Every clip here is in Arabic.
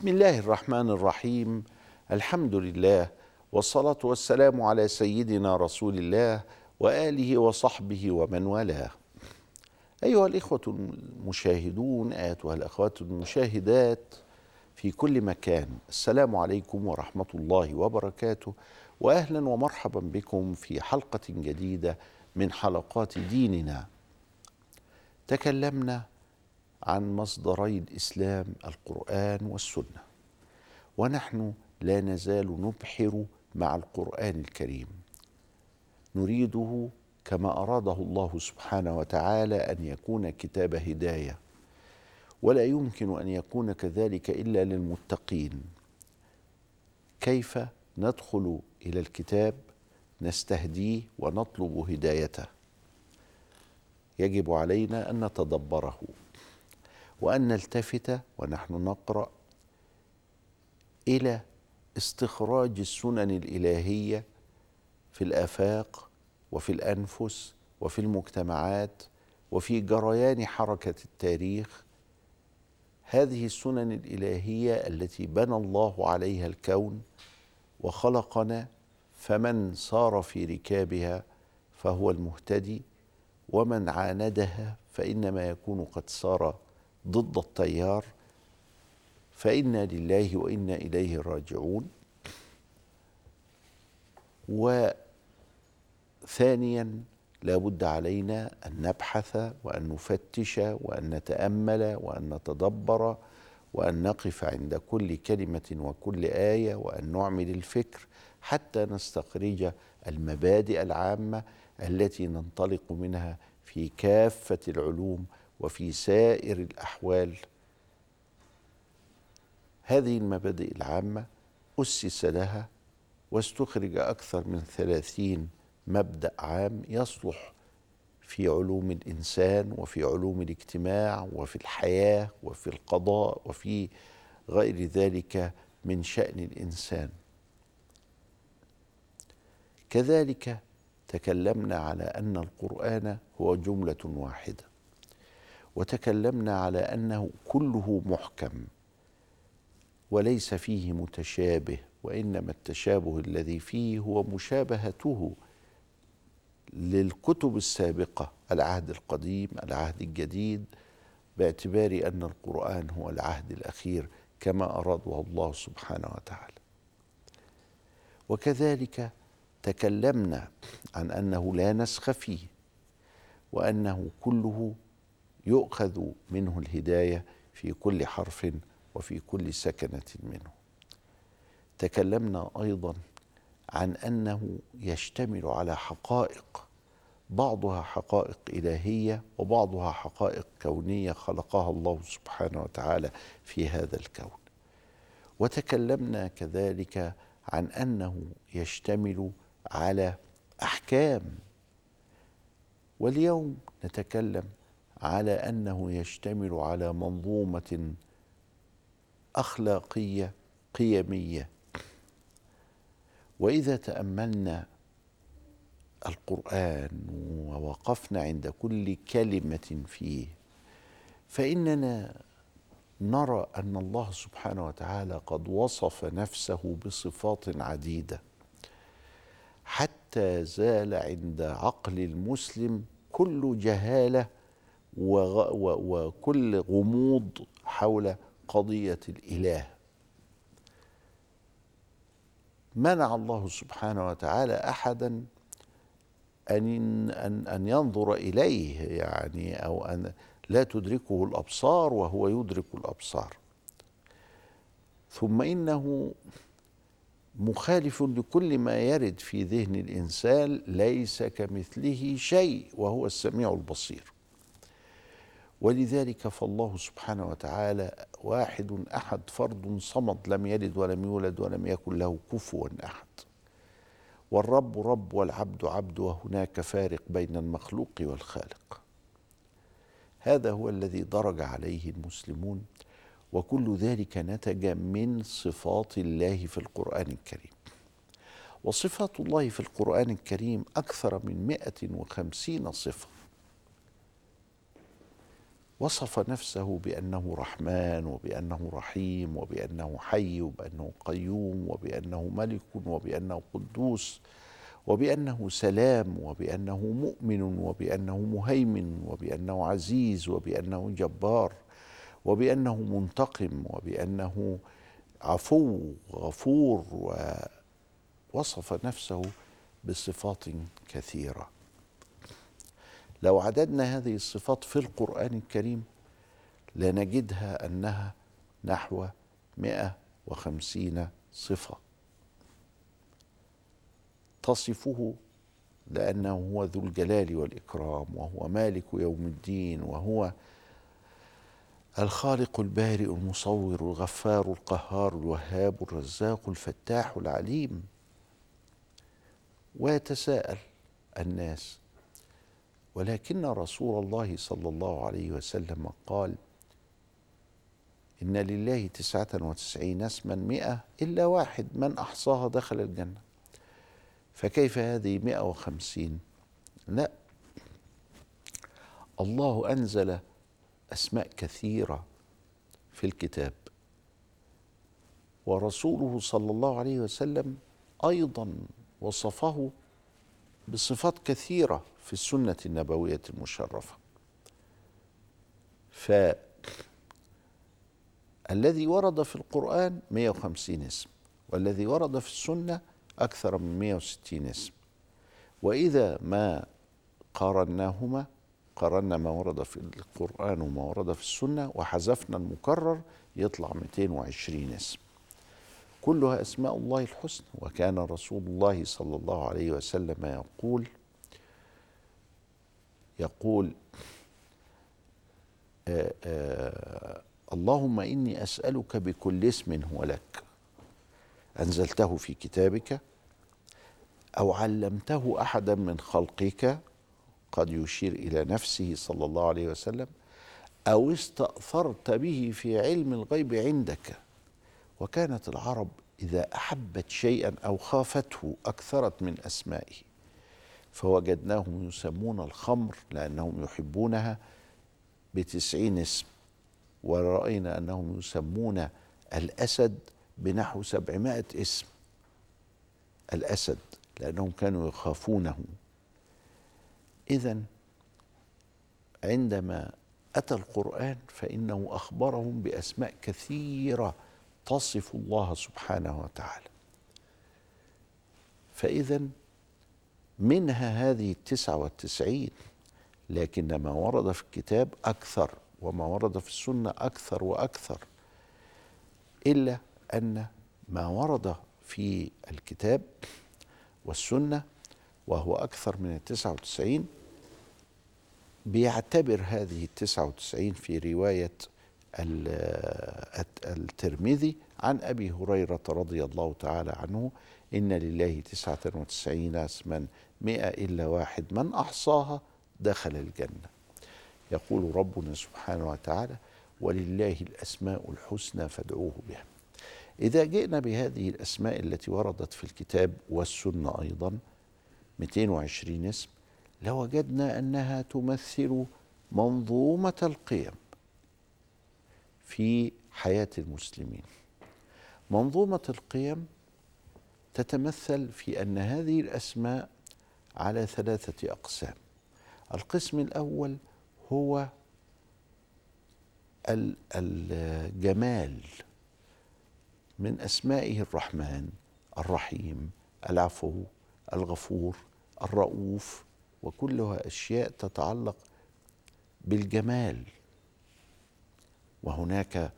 بسم الله الرحمن الرحيم. الحمد لله والصلاة والسلام على سيدنا رسول الله وآله وصحبه ومن والاه. أيها الإخوة المشاهدون أيتها الأخوات المشاهدات في كل مكان السلام عليكم ورحمة الله وبركاته. واهلا ومرحبا بكم في حلقة جديدة من حلقات ديننا. تكلمنا عن مصدري الإسلام القرآن والسنة. ونحن لا نزال نبحر مع القرآن الكريم. نريده كما أراده الله سبحانه وتعالى أن يكون كتاب هداية. ولا يمكن أن يكون كذلك إلا للمتقين. كيف ندخل إلى الكتاب نستهديه ونطلب هدايته؟ يجب علينا أن نتدبره. وأن نلتفت ونحن نقرأ إلى استخراج السنن الإلهية في الآفاق وفي الأنفس وفي المجتمعات وفي جريان حركة التاريخ. هذه السنن الإلهية التي بنى الله عليها الكون وخلقنا فمن سار في ركابها فهو المهتدي ومن عاندها فإنما يكون قد سار ضد التيار فإنا لله وإنا إليه راجعون. وثانيا لا بد علينا أن نبحث وأن نفتش وأن نتأمل وأن نتدبر وأن نقف عند كل كلمة وكل آية وأن نعمل الفكر حتى نستخرج المبادئ العامة التي ننطلق منها في كافة العلوم وفي سائر الأحوال. هذه المبادئ العامة أسس لها واستخرج أكثر من ثلاثين مبدأ عام يصلح في علوم الإنسان وفي علوم الاجتماع وفي الحياة وفي القضاء وفي غير ذلك من شأن الإنسان. كذلك تكلمنا على أن القرآن هو جملة واحدة. وتكلمنا على أنه كله محكم وليس فيه متشابه وإنما التشابه الذي فيه هو مشابهته للكتب السابقة العهد القديم العهد الجديد باعتبار أن القرآن هو العهد الأخير كما أراده الله سبحانه وتعالى. وكذلك تكلمنا عن أنه لا نسخ فيه وأنه كله يؤخذ منه الهداية في كل حرف وفي كل سكنة منه. تكلمنا أيضا عن أنه يشتمل على حقائق بعضها حقائق إلهية وبعضها حقائق كونية خلقها الله سبحانه وتعالى في هذا الكون. وتكلمنا كذلك عن أنه يشتمل على أحكام. واليوم نتكلم على أنه يشتمل على منظومة أخلاقية قيمية. وإذا تأملنا القرآن ووقفنا عند كل كلمة فيه فإننا نرى أن الله سبحانه وتعالى قد وصف نفسه بصفات عديدة. حتى زال عند عقل المسلم كل جهالة وكل غموض حول قضية الإله. منع الله سبحانه وتعالى احدا أن ان أن ينظر إليه يعني أو أن لا تدركه الأبصار وهو يدرك الأبصار. ثم إنه مخالف لكل ما يرد في ذهن الإنسان ليس كمثله شيء وهو السميع البصير. ولذلك فالله سبحانه وتعالى واحد أحد فرد صمد لم يلد ولم يولد ولم يكن له كفوا أحد. والرب رب والعبد عبد وهناك فارق بين المخلوق والخالق. هذا هو الذي درج عليه المسلمون وكل ذلك نتج من صفات الله في القرآن الكريم. وصفات الله في القرآن الكريم أكثر من مئة وخمسين صفة. وصف نفسه بأنه رحمن وبأنه رحيم وبأنه حي وبأنه قيوم وبأنه ملك وبأنه قدوس وبأنه سلام وبأنه مؤمن وبأنه مهيمن وبأنه عزيز وبأنه جبار وبأنه منتقم وبأنه عفو غفور ووصف نفسه بصفات كثيرة. لو عددنا هذه الصفات في القرآن الكريم لنجدها أنها نحو مئة وخمسين صفة. تصفه لأنه هو ذو الجلال والإكرام وهو مالك يوم الدين وهو الخالق البارئ المصور الغفار القهار الوهاب الرزاق الفتاح العليم. ويتساءل الناس ولكن رسول الله صلى الله عليه وسلم قال إن لله تسعة وتسعين اسما مئة إلا واحد من أحصاها دخل الجنة. فكيف هذه مئة وخمسين؟ لا. الله أنزل أسماء كثيرة في الكتاب. ورسوله صلى الله عليه وسلم أيضا وصفه بصفات كثيرة في السنة النبوية المشرفة. فالذي ورد في القرآن 150 اسم والذي ورد في السنة أكثر من 160 اسم. وإذا ما قارناهما قارنا ما ورد في القرآن وما ورد في السنة وحذفنا المكرر يطلع 220 اسم. كلها أسماء الله الحسنى. وكان رسول الله صلى الله عليه وسلم يقول يقول آآ آآ اللهم إني أسألك بكل اسم هو لك. أنزلته في كتابك أو علمته أحدا من خلقك قد يشير إلى نفسه صلى الله عليه وسلم أو استأثرت به في علم الغيب عندك. وكانت العرب إذا أحبت شيئا أو خافته أكثرت من أسمائه فوجدناهم يسمون الخمر لأنهم يحبونها بتسعين اسم ورأينا أنهم يسمون الأسد بنحو سبعمائة اسم. الأسد لأنهم كانوا يخافونه. إذا عندما أتى القرآن فإنه أخبرهم بأسماء كثيرة تصف الله سبحانه وتعالى. فإذا منها هذه التسعة والتسعين لكن ما ورد في الكتاب أكثر وما ورد في السنة أكثر وأكثر إلا أن ما ورد في الكتاب والسنة وهو أكثر من التسعة وتسعين بيعتبر هذه التسعة وتسعين في رواية الترمذي عن أبي هريرة رضي الله تعالى عنه إن لله تسعة وتسعين اسما مئة إلا واحد من أحصاها دخل الجنة. يقول ربنا سبحانه وتعالى ولله الأسماء الحسنى فادعوه بها. إذا جئنا بهذه الأسماء التي وردت في الكتاب والسنة أيضا 220 اسم لوجدنا أنها تمثل منظومة القيم. في حياة المسلمين. منظومة القيم تتمثل في أن هذه الأسماء على ثلاثة أقسام. القسم الأول هو الجمال من أسمائه الرحمن الرحيم العفو الغفور الرؤوف وكلها أشياء تتعلق بالجمال. وهناك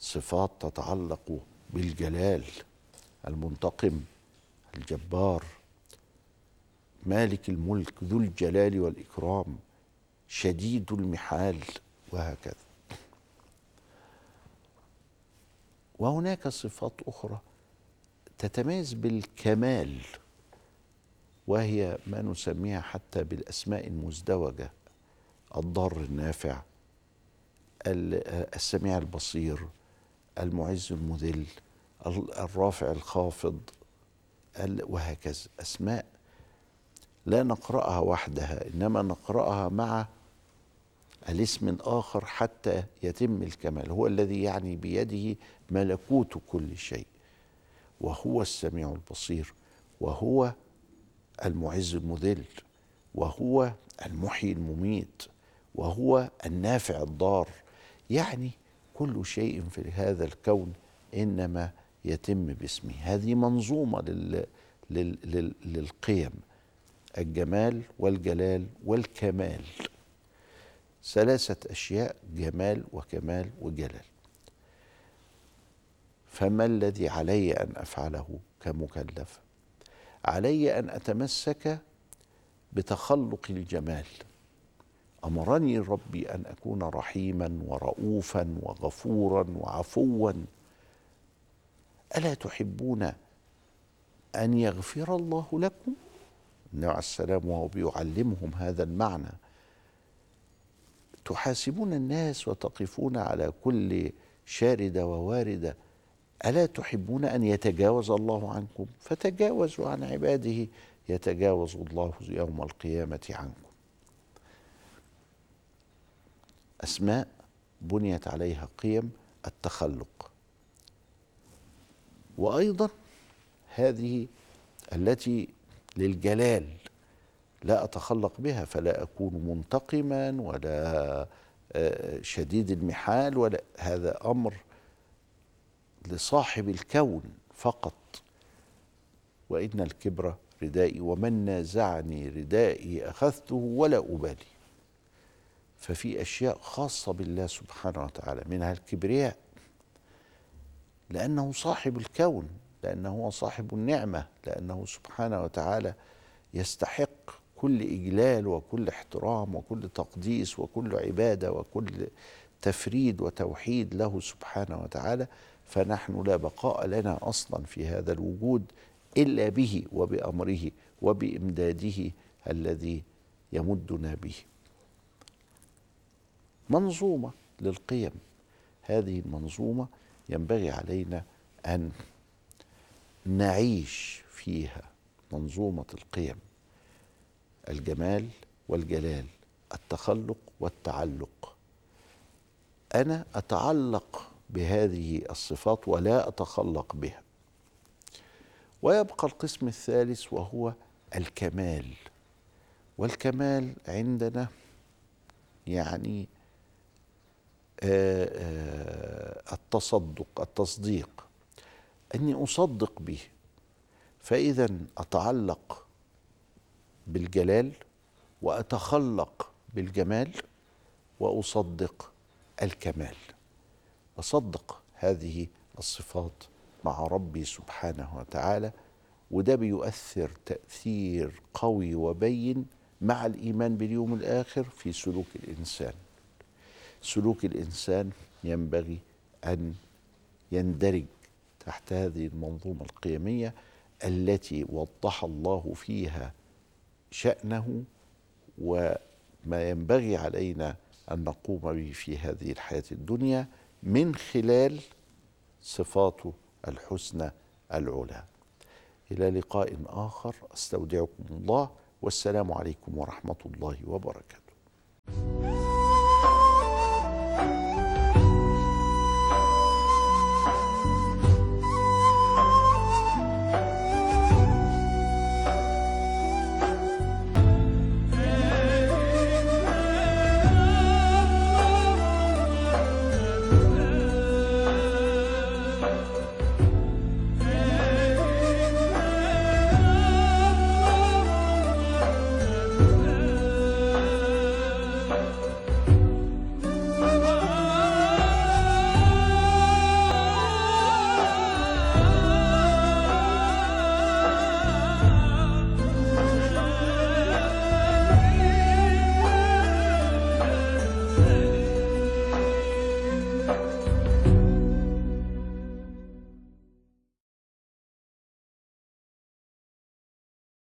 صفات تتعلق بالجلال المنتقم الجبار مالك الملك ذو الجلال والإكرام شديد المحال وهكذا. وهناك صفات أخرى تتميز بالكمال وهي ما نسميها حتى بالأسماء المزدوجة الضار النافع السميع البصير المعز المذل الرافع الخافض وهكذا. أسماء لا نقرأها وحدها إنما نقرأها مع الاسم آخر حتى يتم الكمال. هو الذي يعني بيده ملكوت كل شيء. وهو السميع البصير وهو المعز المذل وهو المحيي المميت وهو النافع الضار. يعني كل شيء في هذا الكون إنما يتم باسمه. هذه منظومة لل لل لل للقيم الجمال والجلال والكمال. ثلاثة أشياء جمال وكمال وجلال. فما الذي علي أن أفعله كمكلف؟ علي أن أتمسك بتخلق الجمال. أمرني ربي أن أكون رحيما ورؤوفا وغفورا وعفوا. ألا تحبون أن يغفر الله لكم؟ النبي عليه السلام وهو بيعلمهم هذا المعنى. تحاسبون الناس وتقفون على كل شاردة وواردة. ألا تحبون أن يتجاوز الله عنكم؟ فتجاوزوا عن عباده يتجاوز الله يوم القيامة عنكم. أسماء بنيت عليها قيم التخلق. وأيضا هذه التي للجلال لا أتخلق بها فلا أكون منتقما ولا آه، شديد المحال ولا هذا أمر لصاحب الكون فقط. وإن الكبر ردائي ومن نازعني ردائي أخذته ولا أبالي. ففي أشياء خاصة بالله سبحانه وتعالى منها الكبرياء. لأنه صاحب الكون لأنه هو صاحب النعمة لأنه سبحانه وتعالى يستحق كل إجلال وكل احترام وكل تقديس وكل عبادة وكل تفريد وتوحيد له سبحانه وتعالى. فنحن لا بقاء لنا أصلا في هذا الوجود إلا به وبأمره وبإمداده الذي يمدنا به. منظومة للقيم. هذه المنظومة ينبغي علينا أن نعيش فيها منظومة القيم. الجمال والجلال التخلق والتعلق. أنا أتعلق بهذه الصفات ولا أتخلق بها. ويبقى القسم الثالث وهو الكمال. والكمال عندنا يعني التصدق التصديق أني أصدق به. فإذا أتعلق بالجلال وأتخلق بالجمال وأصدق الكمال. اصدق هذه الصفات مع ربي سبحانه وتعالى وده بيؤثر تأثير قوي وبين مع الإيمان باليوم الآخر في سلوك الإنسان. سلوك الإنسان ينبغي أن يندرج تحت هذه المنظومة القيمية التي وضح الله فيها شأنه وما ينبغي علينا أن نقوم به في هذه الحياة الدنيا من خلال صفاته الحسنى العلى. إلى لقاء آخر أستودعكم الله والسلام عليكم ورحمة الله وبركاته.